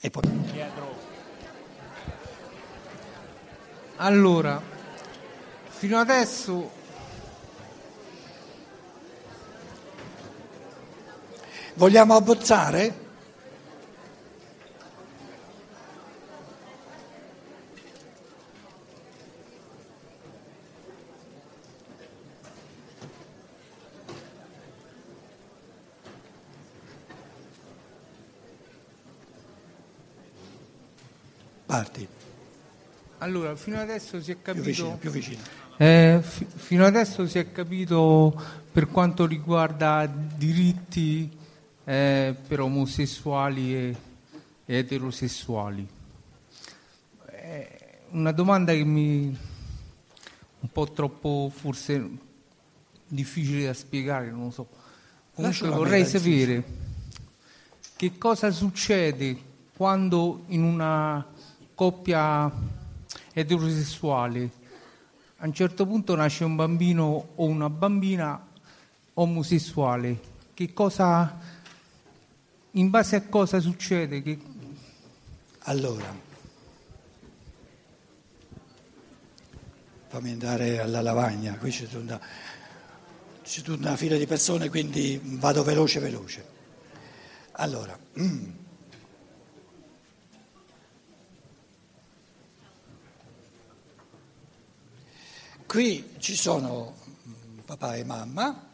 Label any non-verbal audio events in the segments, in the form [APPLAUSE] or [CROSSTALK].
e poi... Allora, fino adesso Vogliamo abbozzare? Parti, Allora, fino adesso si è più capito. vicino, più vicino. Eh, fi- fino adesso si è capito per quanto riguarda diritti eh, per omosessuali e, e eterosessuali. Eh, una domanda che mi un po' troppo forse difficile da spiegare, non lo so. Comunque vorrei sapere che cosa succede quando in una coppia eterosessuale a un certo punto nasce un bambino o una bambina omosessuale. Che cosa, in base a cosa succede? Che, Allora, fammi andare alla lavagna, qui c'è tutta, c'è tutta una fila di persone, quindi vado veloce veloce. Allora, [CLEARS THROAT] qui ci sono mm, papà e mamma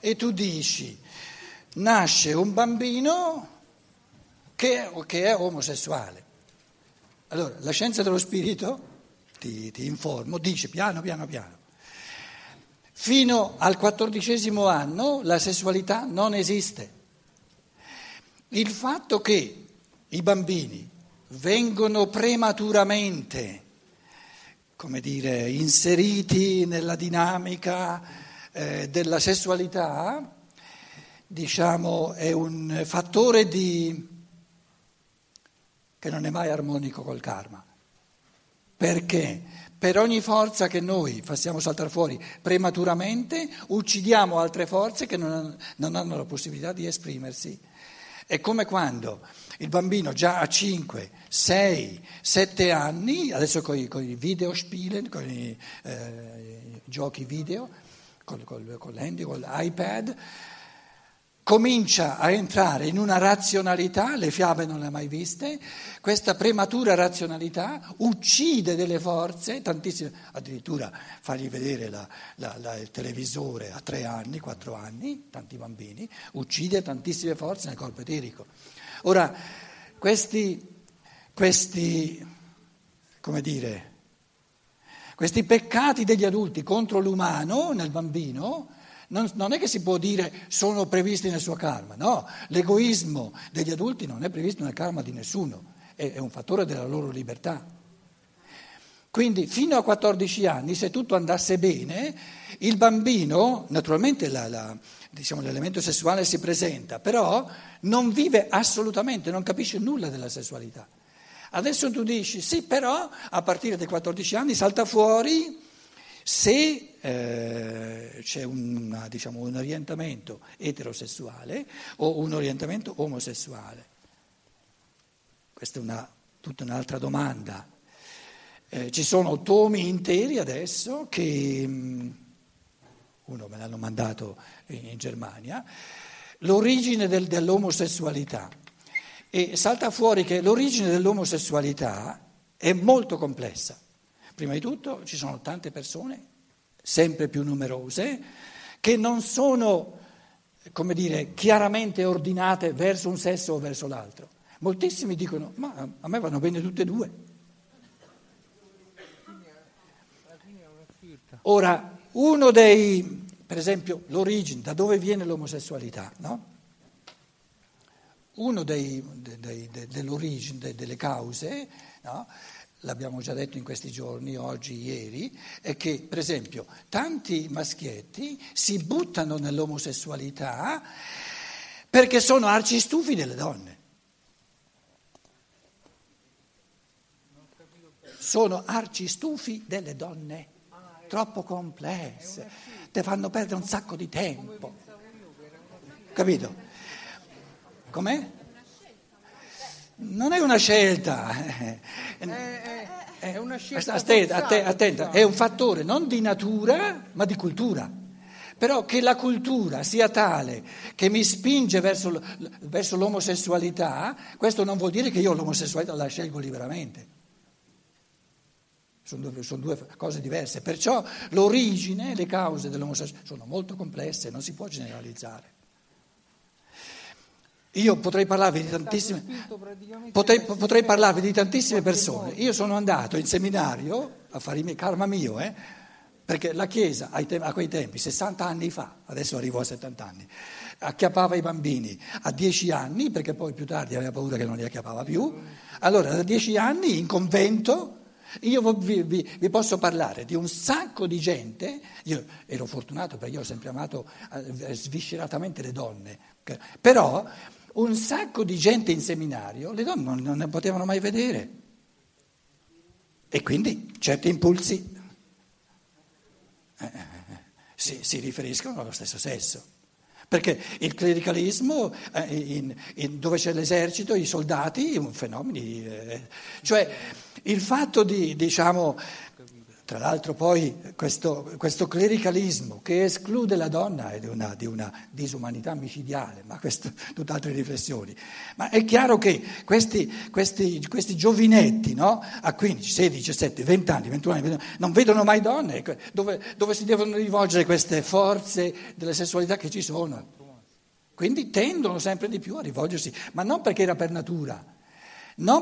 e tu dici, nasce un bambino che, che è omosessuale. Allora, la scienza dello spirito, ti, ti informo, dice piano piano piano, fino al quattordicesimo anno la sessualità non esiste. Il fatto che i bambini vengono prematuramente, come dire, inseriti nella dinamica eh, della sessualità, diciamo, è un fattore di, che non è mai armonico col karma. Perché? Per ogni forza che noi facciamo saltare fuori prematuramente, uccidiamo altre forze che non, non hanno la possibilità di esprimersi. È come quando il bambino già a 5, 6, 7 anni, adesso con i, con i video con i eh, giochi video, con, con, con l'iPad, comincia a entrare in una razionalità, le fiabe non le ha mai viste, questa prematura razionalità uccide delle forze, tantissime, addirittura fargli vedere la, la, la, il televisore a tre anni, quattro anni, tanti bambini, uccide tantissime forze nel corpo eterico. Ora, questi, questi come dire, questi peccati degli adulti contro l'umano nel bambino, non, non, è che si può dire sono previsti nel suo karma, no, l'egoismo degli adulti non è previsto nel karma di nessuno, è, è un fattore della loro libertà. Quindi fino a 14 anni, se tutto andasse bene, il bambino, naturalmente la, la, diciamo, l'elemento sessuale si presenta, però non vive assolutamente, non capisce nulla della sessualità. Adesso tu dici sì, però a partire dai 14 anni salta fuori se eh, c'è una, diciamo, un orientamento eterosessuale o un orientamento omosessuale. Questa è una, tutta un'altra domanda. Eh, ci sono tomi interi adesso che, mh, uno me l'hanno mandato in, in Germania, l'origine del, dell'omosessualità. E salta fuori che l'origine dell'omosessualità è molto complessa. Prima di tutto ci sono tante persone, sempre più numerose, che non sono, come dire, chiaramente ordinate verso un sesso o verso l'altro. Moltissimi dicono, ma a me vanno bene tutte e due. Ora, uno dei, per esempio, l'origine, da dove viene l'omosessualità, no? Uno dei, dei, dei, dell'origine, delle cause, no? L'abbiamo già detto in questi giorni, oggi, ieri, è che, per esempio, tanti maschietti si buttano nell'omosessualità perché sono arcistufi delle donne. Sono arcistufi delle donne, troppo complesse, ti fanno perdere un sacco di tempo. Capito? Com'è? Non è una scelta. [LAUGHS] È, è, è una scelta. Attenta, attenta, attenta, è un fattore non di natura, ma di cultura. Però che la cultura sia tale che mi spinge verso, verso l'omosessualità, questo non vuol dire che io l'omosessualità la scelgo liberamente. Sono due, sono due, cose diverse, perciò l'origine, le cause dell'omosessualità sono molto complesse, non si può generalizzare. Io potrei parlarvi di tantissime, potrei, potrei parlarvi di tantissime persone. Io sono andato in seminario a fare il karma mio, eh, perché la Chiesa a quei tempi, 60 anni fa, adesso arrivo a 70 anni, acchiappava i bambini a 10 anni, perché poi più tardi aveva paura che non li acchiappava più. Allora, da 10 anni in convento io vi, vi, vi, posso parlare di un sacco di gente, io ero fortunato perché io ho sempre amato eh, svisceratamente le donne, però un sacco di gente in seminario, le donne non, non ne potevano mai vedere. E quindi certi impulsi eh, si, si, riferiscono allo stesso sesso. Perché il clericalismo, eh, in, in, dove c'è l'esercito, i soldati, un fenomeno. Eh, cioè il fatto di, diciamo, tra l'altro poi questo, questo, clericalismo che esclude la donna è di una, di una disumanità micidiale, ma questo tutt'altre riflessioni. Ma è chiaro che questi, questi, questi giovinetti no? a 15, 16, 17, 20 anni, 21 anni non vedono mai donne, ecco, dove, dove si devono rivolgere queste forze delle sessualità che ci sono. Quindi tendono sempre di più a rivolgersi, ma non perché era per natura,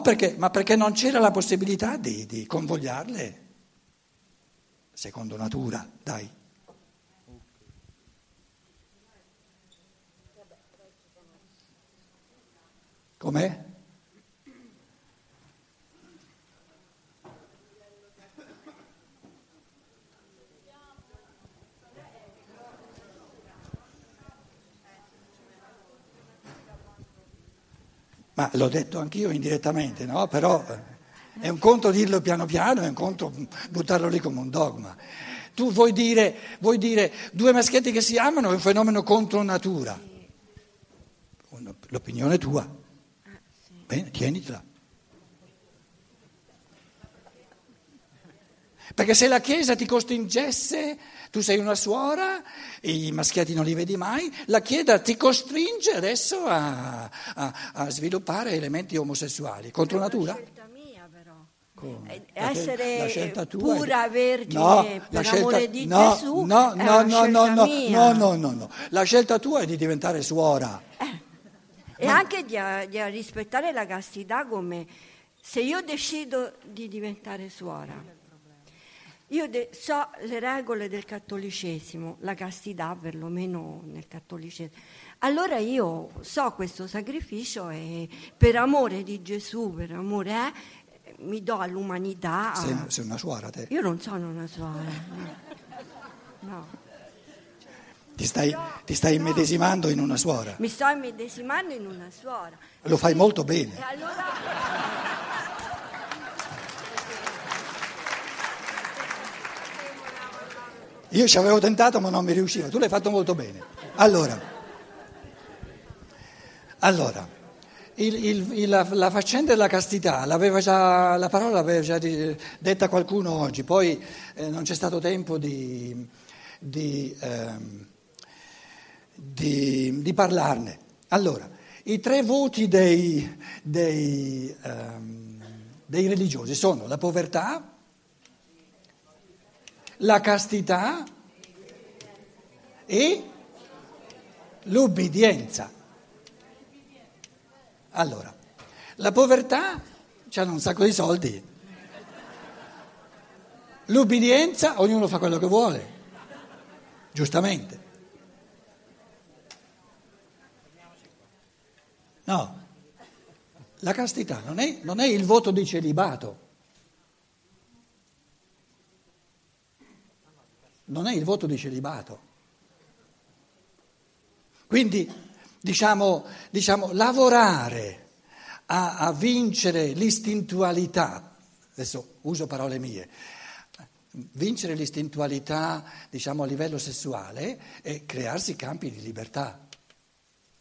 perché, ma perché non c'era la possibilità di, di convogliarle secondo natura, dai. Com'è? Ma l'ho detto anch'io indirettamente, no? Però eh, è un conto dirlo piano piano, è un conto buttarlo lì come un dogma. Tu vuoi dire, vuoi dire due maschietti che si amano è un fenomeno contro natura. L'opinione è tua. Bene, tienitela. Perché se la Chiesa ti costringesse, tu sei una suora, i maschietti non li vedi mai, la Chiesa ti costringe adesso a, a, a sviluppare elementi omosessuali contro natura? Come? Eh, essere pura vergine no, per scelta, amore di no, Gesù no, no, no, no, no, no, no, no, no, la scelta tua è di diventare suora. Eh. E anche di, di, rispettare la castità come se io decido di diventare suora. Io de- so le regole del cattolicesimo, la castità perlomeno nel cattolicesimo. Allora io so questo sacrificio e per amore di Gesù, per amore, eh, mi do all'umanità. Sei, sei, una suora te? Io non sono una suora. No. Ti stai, ti stai no. immedesimando in una suora? Mi sto immedesimando in una suora. Lo fai molto bene. E allora... Io ci avevo tentato ma non mi riusciva, tu l'hai fatto molto bene. Allora, allora il, il, la, la, faccenda della castità, già, la parola l'aveva già detta qualcuno oggi, poi eh, non c'è stato tempo di, di, ehm, di, di, parlarne. Allora, i tre voti dei, dei, ehm, dei religiosi sono la povertà, la castità e l'ubbidienza. Allora, la povertà hanno un sacco di soldi, l'ubbidienza ognuno fa quello che vuole, giustamente. No, la castità non è, non è il voto di celibato, non è il voto di celibato. Quindi diciamo, diciamo lavorare a, a vincere l'istintualità, adesso uso parole mie, vincere l'istintualità diciamo, a livello sessuale e crearsi campi di libertà.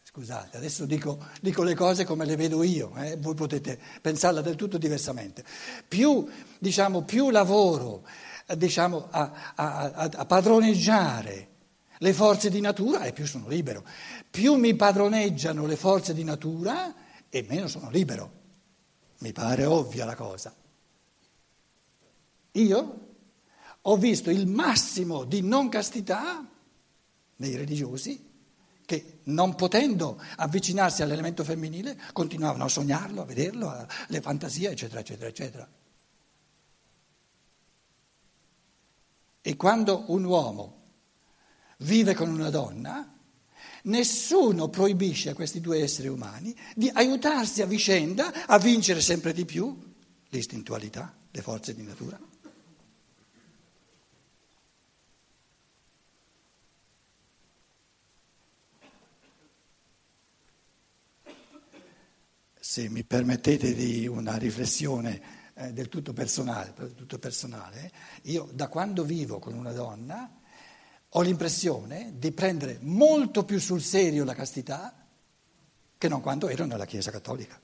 Scusate, adesso dico, dico, le cose come le vedo io, eh? voi potete pensarla del tutto diversamente. Più, diciamo, più lavoro eh, diciamo, a, a, a, padroneggiare le forze di natura e più sono libero. Più mi padroneggiano le forze di natura e meno sono libero. Mi pare ovvia la cosa. Io ho visto il massimo di non castità nei religiosi che non potendo avvicinarsi all'elemento femminile continuavano a sognarlo, a vederlo, alle fantasie, eccetera, eccetera, eccetera. E quando un uomo vive con una donna, nessuno proibisce a questi due esseri umani di aiutarsi a vicenda a vincere sempre di più l'istintualità, le forze di natura. se mi permettete di una riflessione eh, del tutto personale, tutto personale, io da quando vivo con una donna ho l'impressione di prendere molto più sul serio la castità che non quando ero nella Chiesa Cattolica.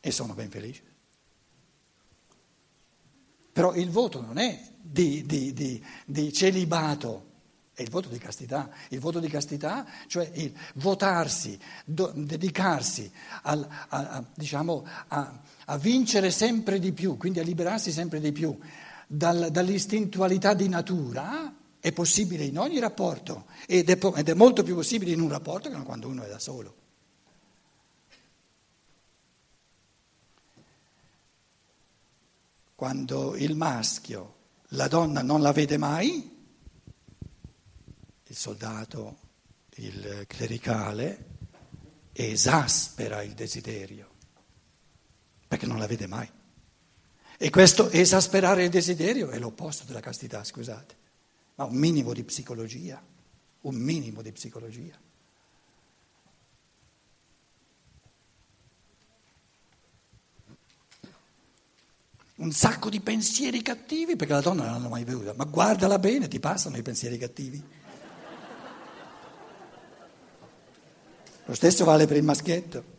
E sono ben felice. Però il voto non è di, di, di, di celibato è il voto di castità. Il voto di castità, cioè il votarsi, do, dedicarsi al, a, a, diciamo, a, a, vincere sempre di più, quindi a liberarsi sempre di più dal, dall'istintualità di natura, è possibile in ogni rapporto ed è, ed è molto più possibile in un rapporto che quando uno è da solo. Quando il maschio la donna non la vede mai, il soldato, il clericale, esaspera il desiderio, perché non la vede mai. E questo esasperare il desiderio è l'opposto della castità, scusate, ma un minimo di psicologia, un minimo di psicologia. Un sacco di pensieri cattivi, perché la donna non l'hanno mai veduta, ma guardala bene, ti passano i pensieri cattivi. Lo stesso vale per il maschietto.